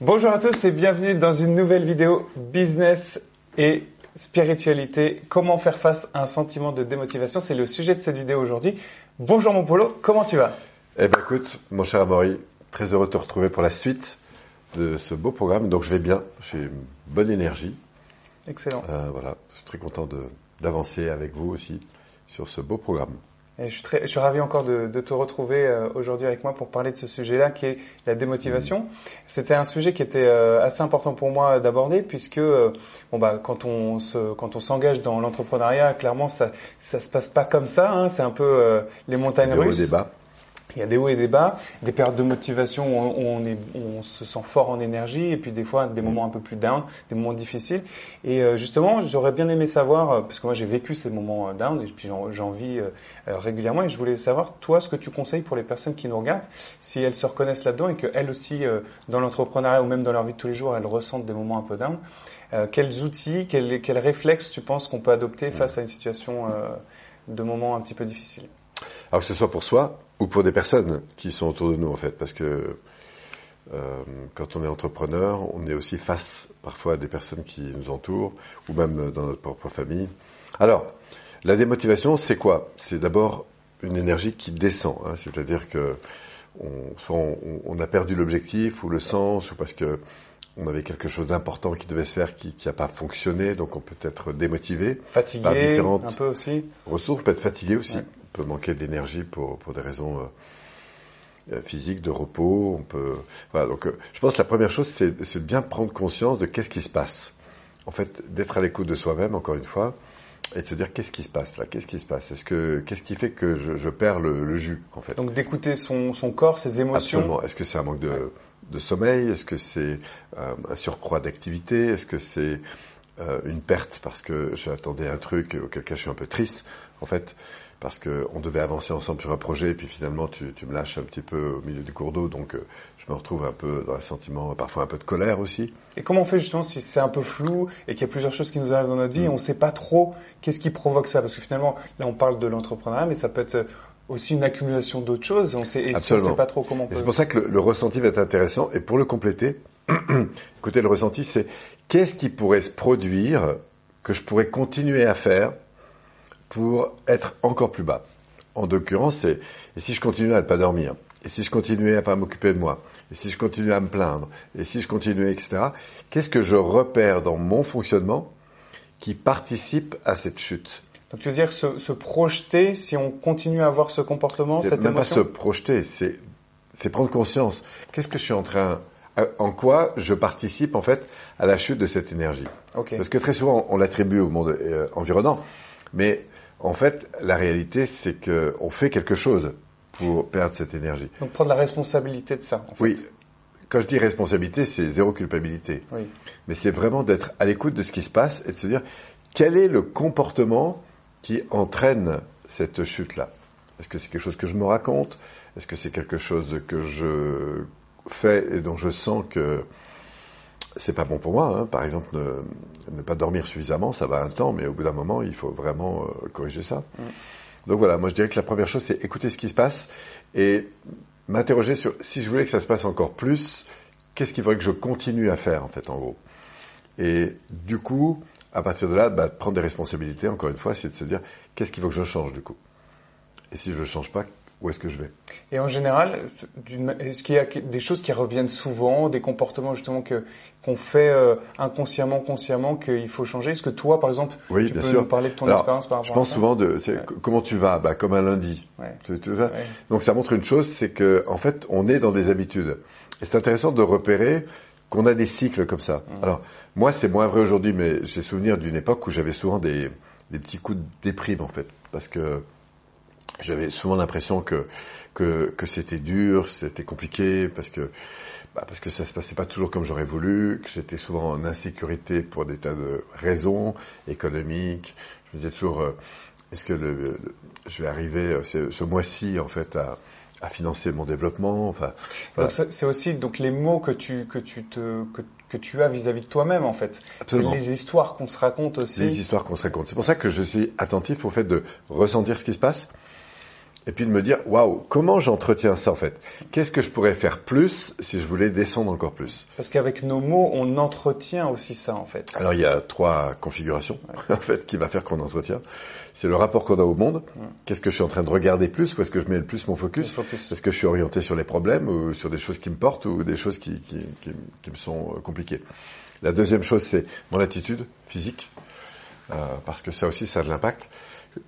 Bonjour à tous et bienvenue dans une nouvelle vidéo business et spiritualité. Comment faire face à un sentiment de démotivation C'est le sujet de cette vidéo aujourd'hui. Bonjour mon Polo, comment tu vas? Eh ben écoute, mon cher Amaury, très heureux de te retrouver pour la suite de ce beau programme. Donc je vais bien, j'ai une bonne énergie. Excellent. Euh, voilà, je suis très content d'avancer avec vous aussi sur ce beau programme. Et je, suis très, je suis ravi encore de, de te retrouver euh, aujourd'hui avec moi pour parler de ce sujet-là qui est la démotivation. C'était un sujet qui était euh, assez important pour moi d'aborder puisque euh, bon bah quand on se quand on s'engage dans l'entrepreneuriat, clairement ça ça se passe pas comme ça. Hein, c'est un peu euh, les montagnes russes. Il y a des hauts et des bas, des périodes de motivation où on, est, on se sent fort en énergie, et puis des fois des moments un peu plus down, des moments difficiles. Et euh, justement, j'aurais bien aimé savoir, euh, parce que moi j'ai vécu ces moments euh, down, et puis j'en vis régulièrement, et je voulais savoir, toi, ce que tu conseilles pour les personnes qui nous regardent, si elles se reconnaissent là-dedans, et qu'elles aussi, dans l'entrepreneuriat ou même dans leur vie de tous les jours, elles ressentent des moments un peu down. Quels outils, quels, quels réflexes tu penses qu'on peut adopter face à une situation de moments un petit peu difficiles? Alors que ce soit pour soi ou pour des personnes qui sont autour de nous en fait, parce que euh, quand on est entrepreneur, on est aussi face parfois à des personnes qui nous entourent ou même dans notre propre famille. Alors, la démotivation, c'est quoi? C'est d'abord une énergie qui descend, hein, c'est-à-dire que on, soit on, on a perdu l'objectif ou le sens ou parce que on avait quelque chose d'important qui devait se faire qui n'a pas fonctionné, donc on peut être démotivé. Par Fatigué, différentes- un peu aussi ressources, on peut être fatigué aussi, Ouais. on peut manquer d'énergie pour, pour des raisons euh, euh, physiques, de repos, on peut... Voilà, donc euh, je pense que la première chose, c'est c'est de bien prendre conscience de qu'est-ce qui se passe. En fait, d'être à l'écoute de soi-même, encore une fois, et de se dire qu'est-ce qui se passe là, qu'est-ce qui se passe, est-ce que qu'est-ce qui fait que je, je perds le, le jus, en fait? Donc d'écouter son, son corps, ses émotions? Absolument. Est-ce que c'est un manque de, de sommeil? Est-ce que c'est euh, un surcroît d'activité? Est-ce que c'est euh, une perte parce que j'attendais un truc auquel cas je suis un peu triste en fait parce que on devait avancer ensemble sur un projet et puis finalement tu, tu me lâches un petit peu au milieu du cours d'eau donc euh, je me retrouve un peu dans un sentiment parfois un peu de colère aussi. Et comment on fait justement si c'est un peu flou et qu'il y a plusieurs choses qui nous arrivent dans notre vie et on ne sait pas trop qu'est-ce qui provoque ça? Parce que finalement, là on parle de l'entrepreneuriat, mais ça peut être aussi une accumulation d'autres choses. On sait, et si on ne sait pas trop comment on peut... c'est pour ça que le, le ressenti va être intéressant. Et pour le compléter, écoutez, le ressenti, c'est qu'est-ce qui pourrait se produire que je pourrais continuer à faire pour être encore plus bas? En l'occurrence, c'est et si je continuais à ne pas dormir, et si je continuais à pas m'occuper de moi, et si je continuais à me plaindre, et si je continuais, etc. Qu'est-ce que je repère dans mon fonctionnement qui participe à cette chute? Donc tu veux dire se, se projeter si on continue à avoir ce comportement, cette même pas émotion? se projeter, c'est c'est prendre conscience. Qu'est-ce que je suis en train, en quoi je participe en fait à la chute de cette énergie. Parce que très souvent on l'attribue au monde euh, environnant, mais en fait la réalité c'est que on fait quelque chose pour perdre cette énergie. Donc prendre la responsabilité de ça. En fait. Oui, quand je dis responsabilité, c'est zéro culpabilité, Oui. mais c'est vraiment d'être à l'écoute de ce qui se passe et de se dire quel est le comportement qui entraîne cette chute-là? Est-ce que c'est quelque chose que je me raconte? Est-ce que c'est quelque chose que je fais et dont je sens que c'est pas bon pour moi hein. Par exemple, ne, ne pas dormir suffisamment, ça va un temps, mais au bout d'un moment, il faut vraiment euh, corriger ça. Donc voilà, moi je dirais que la première chose, c'est écouter ce qui se passe et m'interroger sur si je voulais que ça se passe encore plus, qu'est-ce qu'il faudrait que je continue à faire en fait, en gros. Et du coup, à partir de là, bah, prendre des responsabilités, encore une fois, c'est de se dire qu'est-ce qu'il faut que je change du coup? Et si je ne change pas, où est-ce que je vais? Et en général, est-ce qu'il y a des choses qui reviennent souvent, des comportements justement que qu'on fait euh, inconsciemment, consciemment, qu'il faut changer Est-ce que toi, par exemple, Oui, tu bien peux sûr. nous parler de ton Alors, expérience par rapport Je pense à ça? souvent de Ouais. comment tu vas, bah, comme un lundi. Ouais. Ça Ouais. Donc ça montre une chose, c'est que en fait, on est dans des habitudes. Et c'est intéressant de repérer qu'on a des cycles comme ça. Mmh. Alors moi, c'est moins vrai aujourd'hui, mais j'ai souvenir d'une époque où j'avais souvent des, des petits coups de déprime en fait, parce que j'avais souvent l'impression que que, que c'était dur, c'était compliqué, parce que bah, parce que ça se passait pas toujours comme j'aurais voulu, que j'étais souvent en insécurité pour des tas de raisons économiques. Je me disais toujours, euh, est-ce que le, le- je vais arriver euh, ce, ce mois-ci en fait à, à financer mon développement Enfin, voilà. Donc c'est aussi donc les mots que tu que tu te que, que tu as vis-à-vis de toi-même en fait. C'est Absolument. les histoires qu'on se raconte aussi. les histoires qu'on se raconte. C'est pour ça que je suis attentif au fait de ressentir ce qui se passe et puis de me dire, waouh, comment j'entretiens ça en fait? Qu'est-ce que je pourrais faire plus si je voulais descendre encore plus? Parce qu'avec nos mots, on entretient aussi ça en fait. Alors il y a trois configurations en fait qui va faire qu'on entretient. C'est le rapport qu'on a au monde. Qu'est-ce que je suis en train de regarder plus? Où est-ce que je mets le plus mon focus, focus. Est-ce que je suis orienté sur les problèmes ou sur des choses qui me portent ou des choses qui, qui, qui, qui me sont euh, compliquées? La deuxième chose, c'est mon attitude physique. Euh, parce que ça aussi, ça a de l'impact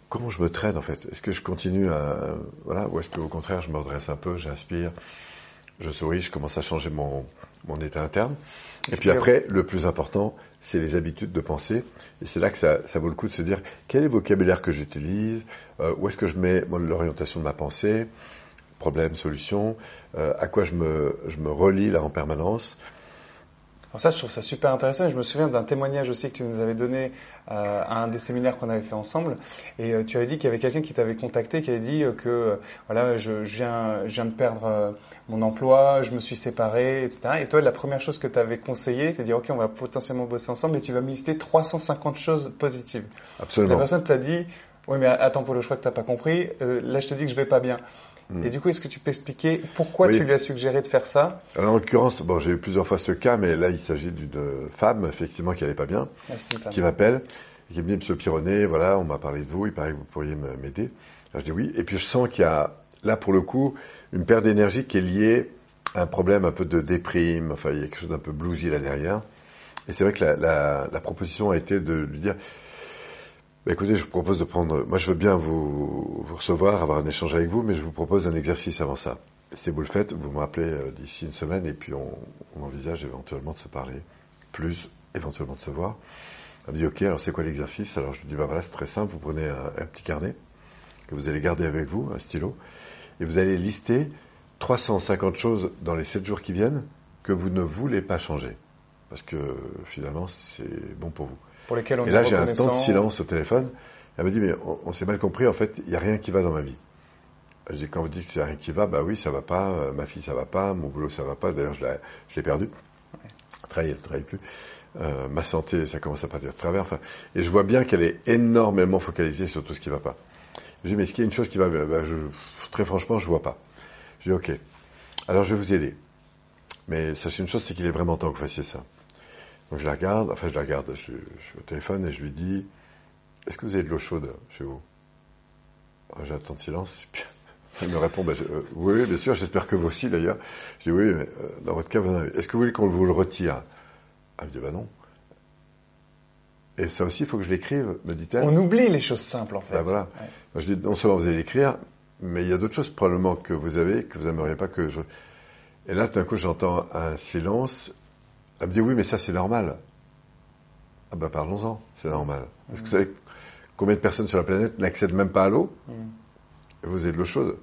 comment je me traîne en fait? Est-ce que je continue à voilà ou est-ce qu'au contraire je me redresse un peu, j'inspire, je souris, je commence à changer mon mon état interne? Et puis après, le plus important, c'est les habitudes de pensée. Et c'est là que ça, ça vaut le coup de se dire quel est le vocabulaire que j'utilise, euh, où est-ce que je mets l'orientation de ma pensée, problème, solution, euh, à quoi je me, je me relie là en permanence? Alors ça, je trouve ça super intéressant. Et je me souviens d'un témoignage aussi que tu nous avais donné euh, à un des séminaires qu'on avait fait ensemble. Et euh, tu avais dit qu'il y avait quelqu'un qui t'avait contacté, qui avait dit euh, que voilà, je, je, viens, je viens de perdre mon emploi, je me suis séparé, etc. Et toi, la première chose que tu avais conseillé, c'est de dire ok, on va potentiellement bosser ensemble, et tu vas me lister 350 choses positives. Absolument. La personne t'a dit oui, mais attends, Paulo, je crois que t'as pas compris. là, je te dis que je vais pas bien. Et du coup, est-ce que tu peux expliquer pourquoi Oui. tu lui as suggéré de faire ça? Alors, en l'occurrence, bon, j'ai eu plusieurs fois ce cas, mais là, il s'agit d'une femme, effectivement, qui allait pas bien, Ah, qui m'appelle, qui me dit, Monsieur Pironnet, voilà, on m'a parlé de vous, il paraît que vous pourriez m'aider. Je dis oui, et puis je sens qu'il y a, là, pour le coup, une perte d'énergie qui est liée à un problème un peu de déprime, enfin, il y a quelque chose d'un peu bluesy là derrière. Et c'est vrai que la, la, la proposition a été de lui dire, bah, écoutez, je vous propose de prendre, moi je veux bien vous, vous recevoir, avoir un échange avec vous, mais je vous propose un exercice avant ça. Si vous le faites, vous me rappelez euh, d'ici une semaine et puis on, on envisage éventuellement de se parler plus, éventuellement de se voir. Me dit ok, alors c'est quoi l'exercice? Alors je lui dis bah voilà, c'est très simple, vous prenez un, un petit carnet que vous allez garder avec vous, un stylo, et vous allez lister 350 choses dans les 7 jours qui viennent que vous ne voulez pas changer. Parce que finalement, c'est bon pour vous. Pour lesquels on Et là, j'ai un temps de silence au téléphone. Elle me dit, mais on, on s'est mal compris, en fait, il n'y a rien qui va dans ma vie. Je dis, quand vous dites qu'il n'y a rien qui va, bah oui, ça va pas, euh, ma fille, ça va pas, mon boulot, ça va pas, d'ailleurs, je l'ai perdu. Elle travaille, elle travaille plus. Euh, ma santé, ça commence à partir de travers. Enfin, et je vois bien qu'elle est énormément focalisée sur tout ce qui va pas. Je dis, mais est-ce qu'il y a une chose qui va bah, je, Très franchement, je vois pas. Je dis, ok. Alors, je vais vous aider. Mais sachez une chose, c'est qu'il est vraiment temps que vous fassiez ça. Donc je la regarde, enfin je la regarde, je, je suis au téléphone et je lui dis, est-ce que vous avez de l'eau chaude chez vous? Alors, J'attends de silence. puis Elle me répond, bah, je- euh, oui, oui, bien sûr, j'espère que vous aussi d'ailleurs. Je dis, oui, mais, euh, dans votre cas, vous en avez. Est-ce que vous voulez qu'on vous le retire? Elle me dit, bah non. Et ça aussi, il faut que je l'écrive, me dit-elle. On oublie les choses simples en fait. Bah, voilà. Ouais. Moi, je dis, non seulement vous allez l'écrire, mais il y a d'autres choses probablement que vous avez, que vous n'aimeriez pas que je... Et là, tout d'un coup, j'entends un silence. Elle me dit, oui, mais ça, c'est normal. Ah bah parlons-en, c'est normal. Est-ce que vous savez combien de personnes sur la planète n'accèdent même pas à l'eau? Et vous avez de l'eau chaude.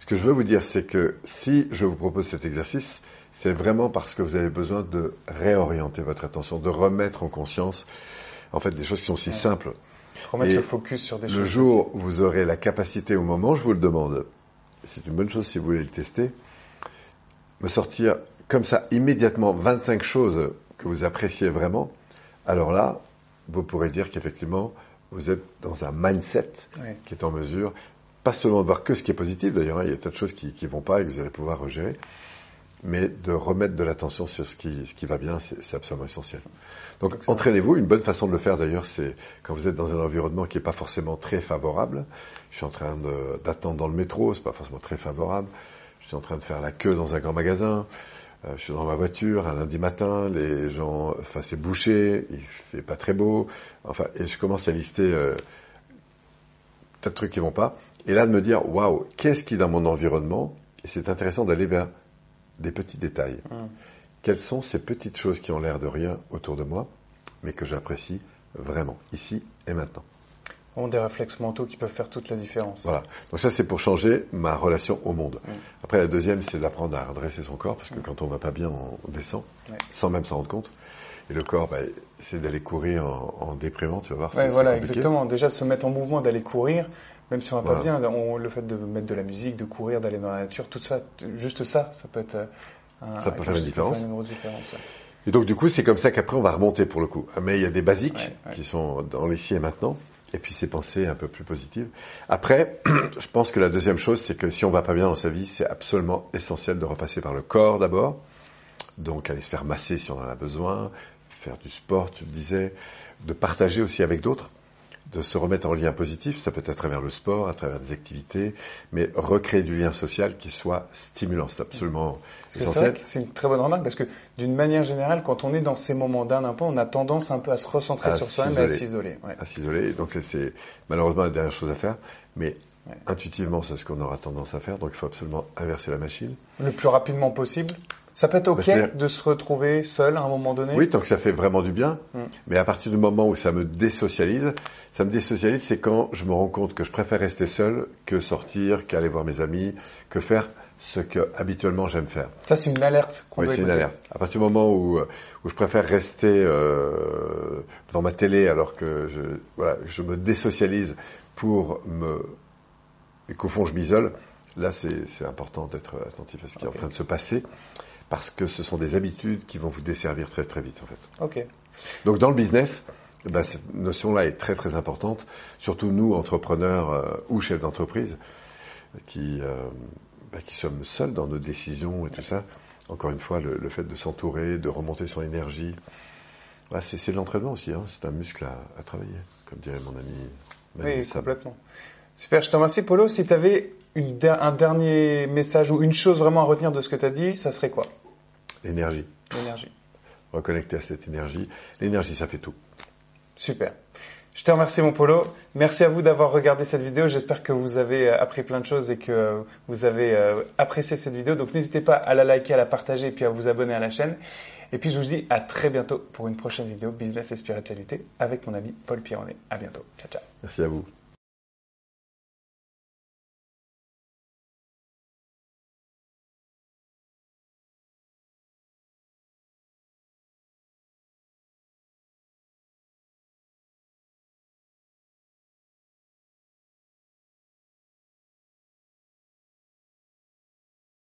Ce que je veux vous dire, c'est que si je vous propose cet exercice, c'est vraiment parce que vous avez besoin de réorienter votre attention, de remettre en conscience, en fait, des choses qui sont si simples. Remettre Et le focus sur des Le choses. jour où vous aurez la capacité, au moment où je vous le demande, c'est une bonne chose si vous voulez le tester, me sortir comme ça immédiatement 25 choses que vous appréciez vraiment, alors là, vous pourrez dire qu'effectivement, vous êtes dans un mindset Ouais. qui est en mesure, pas seulement de voir que ce qui est positif, d'ailleurs, hein, il y a tas de choses qui ne vont pas et que vous allez pouvoir gérer, mais de remettre de l'attention sur ce qui, ce qui va bien, c'est absolument essentiel. Donc, entraînez-vous. Une bonne façon de le faire, d'ailleurs, c'est quand vous êtes dans un environnement qui n'est pas forcément très favorable. Je suis en train d'attendre dans le métro, c'est pas forcément très favorable. Je suis en train de faire la queue dans un grand magasin. Euh, je suis dans ma voiture un lundi matin, les gens, enfin c'est bouché, il fait pas très beau, enfin et je commence à lister euh, tas de trucs qui vont pas, et là de me dire waouh qu'est-ce qui dans mon environnement, et c'est intéressant d'aller vers des petits détails. Quelles sont ces petites choses qui ont l'air de rien autour de moi, mais que j'apprécie vraiment ici et maintenant? Vraiment des réflexes mentaux qui peuvent faire toute la différence. Voilà. Donc ça, c'est pour changer ma relation au monde. Mm. Après, la deuxième, c'est d'apprendre à redresser son corps, parce que quand on va pas bien, on descend, sans même s'en rendre compte. Et le corps, bah, c'est d'aller courir en, en déprimant, tu vas voir. Ouais, voilà, compliqué. exactement. Déjà se mettre en mouvement, d'aller courir, même si on va pas bien, on- le fait de mettre de la musique, de courir, d'aller dans la nature, tout ça, juste ça, ça peut être euh, un, Ça peut faire une différence. faire une grosse différence. ouais. Et donc, du coup, c'est comme ça qu'après, on va remonter pour le coup. Mais il y a des basiques Ouais, qui sont dans l'ici et maintenant. Et puis ces pensées un peu plus positives. Après, je pense que la deuxième chose, c'est que si on va pas bien dans sa vie, c'est absolument essentiel de repasser par le corps d'abord. Donc aller se faire masser si on en a besoin, faire du sport, tu le disais, de partager aussi avec d'autres de se remettre en lien positif, ça peut être à travers le sport, à travers des activités, mais recréer du lien social qui soit stimulant, c'est absolument essentiel. C'est une très bonne remarque parce que d'une manière générale, quand on est dans ces moments d'un peu, on a tendance un peu à se recentrer sur soi-même et à s'isoler. À s'isoler, donc c'est malheureusement la dernière chose à faire, mais intuitivement c'est ce qu'on aura tendance à faire, donc il faut absolument inverser la machine. Le plus rapidement possible ça peut être ok bah, de se retrouver seul à un moment donné. Oui, tant que ça fait vraiment du bien. Mm. Mais à partir du moment où ça me désocialise, ça me désocialise, c'est quand je me rends compte que je préfère rester seul que sortir, qu'aller voir mes amis, que faire ce que habituellement j'aime faire. Ça, c'est une alerte qu'on oui, c'est une alerte. À partir du moment où, où je préfère rester euh, devant ma télé alors que je, voilà, je me désocialise pour me et qu'au fond je m'isole, là c'est important d'être attentif à ce qui est en train de se passer parce que ce sont des habitudes qui vont vous desservir très très vite en fait. Ok. Donc dans le business, ben, cette notion-là est très très importante, surtout nous entrepreneurs euh, ou chefs d'entreprise qui euh, ben, qui sommes seuls dans nos décisions et tout ça. Encore une fois, le, fait de s'entourer, de remonter son énergie, ben, c'est de l'entraînement aussi. Hein, c'est un muscle à, à, travailler, comme dirait mon ami. oui, complètement. Super, je te remercie Polo. Si tu avais un dernier message ou une chose vraiment à retenir de ce que tu as dit, ça serait quoi? L'énergie. L'énergie. Reconnecter à cette énergie. L'énergie, ça fait tout. Super. Je te remercie mon Polo. Merci à vous d'avoir regardé cette vidéo. J'espère que vous avez euh, appris plein de choses et que vous avez euh, apprécié cette vidéo. Donc n'hésitez pas à la liker, à la partager et puis à vous abonner à la chaîne. Et puis je vous dis à très bientôt pour une prochaine vidéo Business et Spiritualité avec mon ami Paul Pironnet. À bientôt. Ciao ciao. Merci à vous.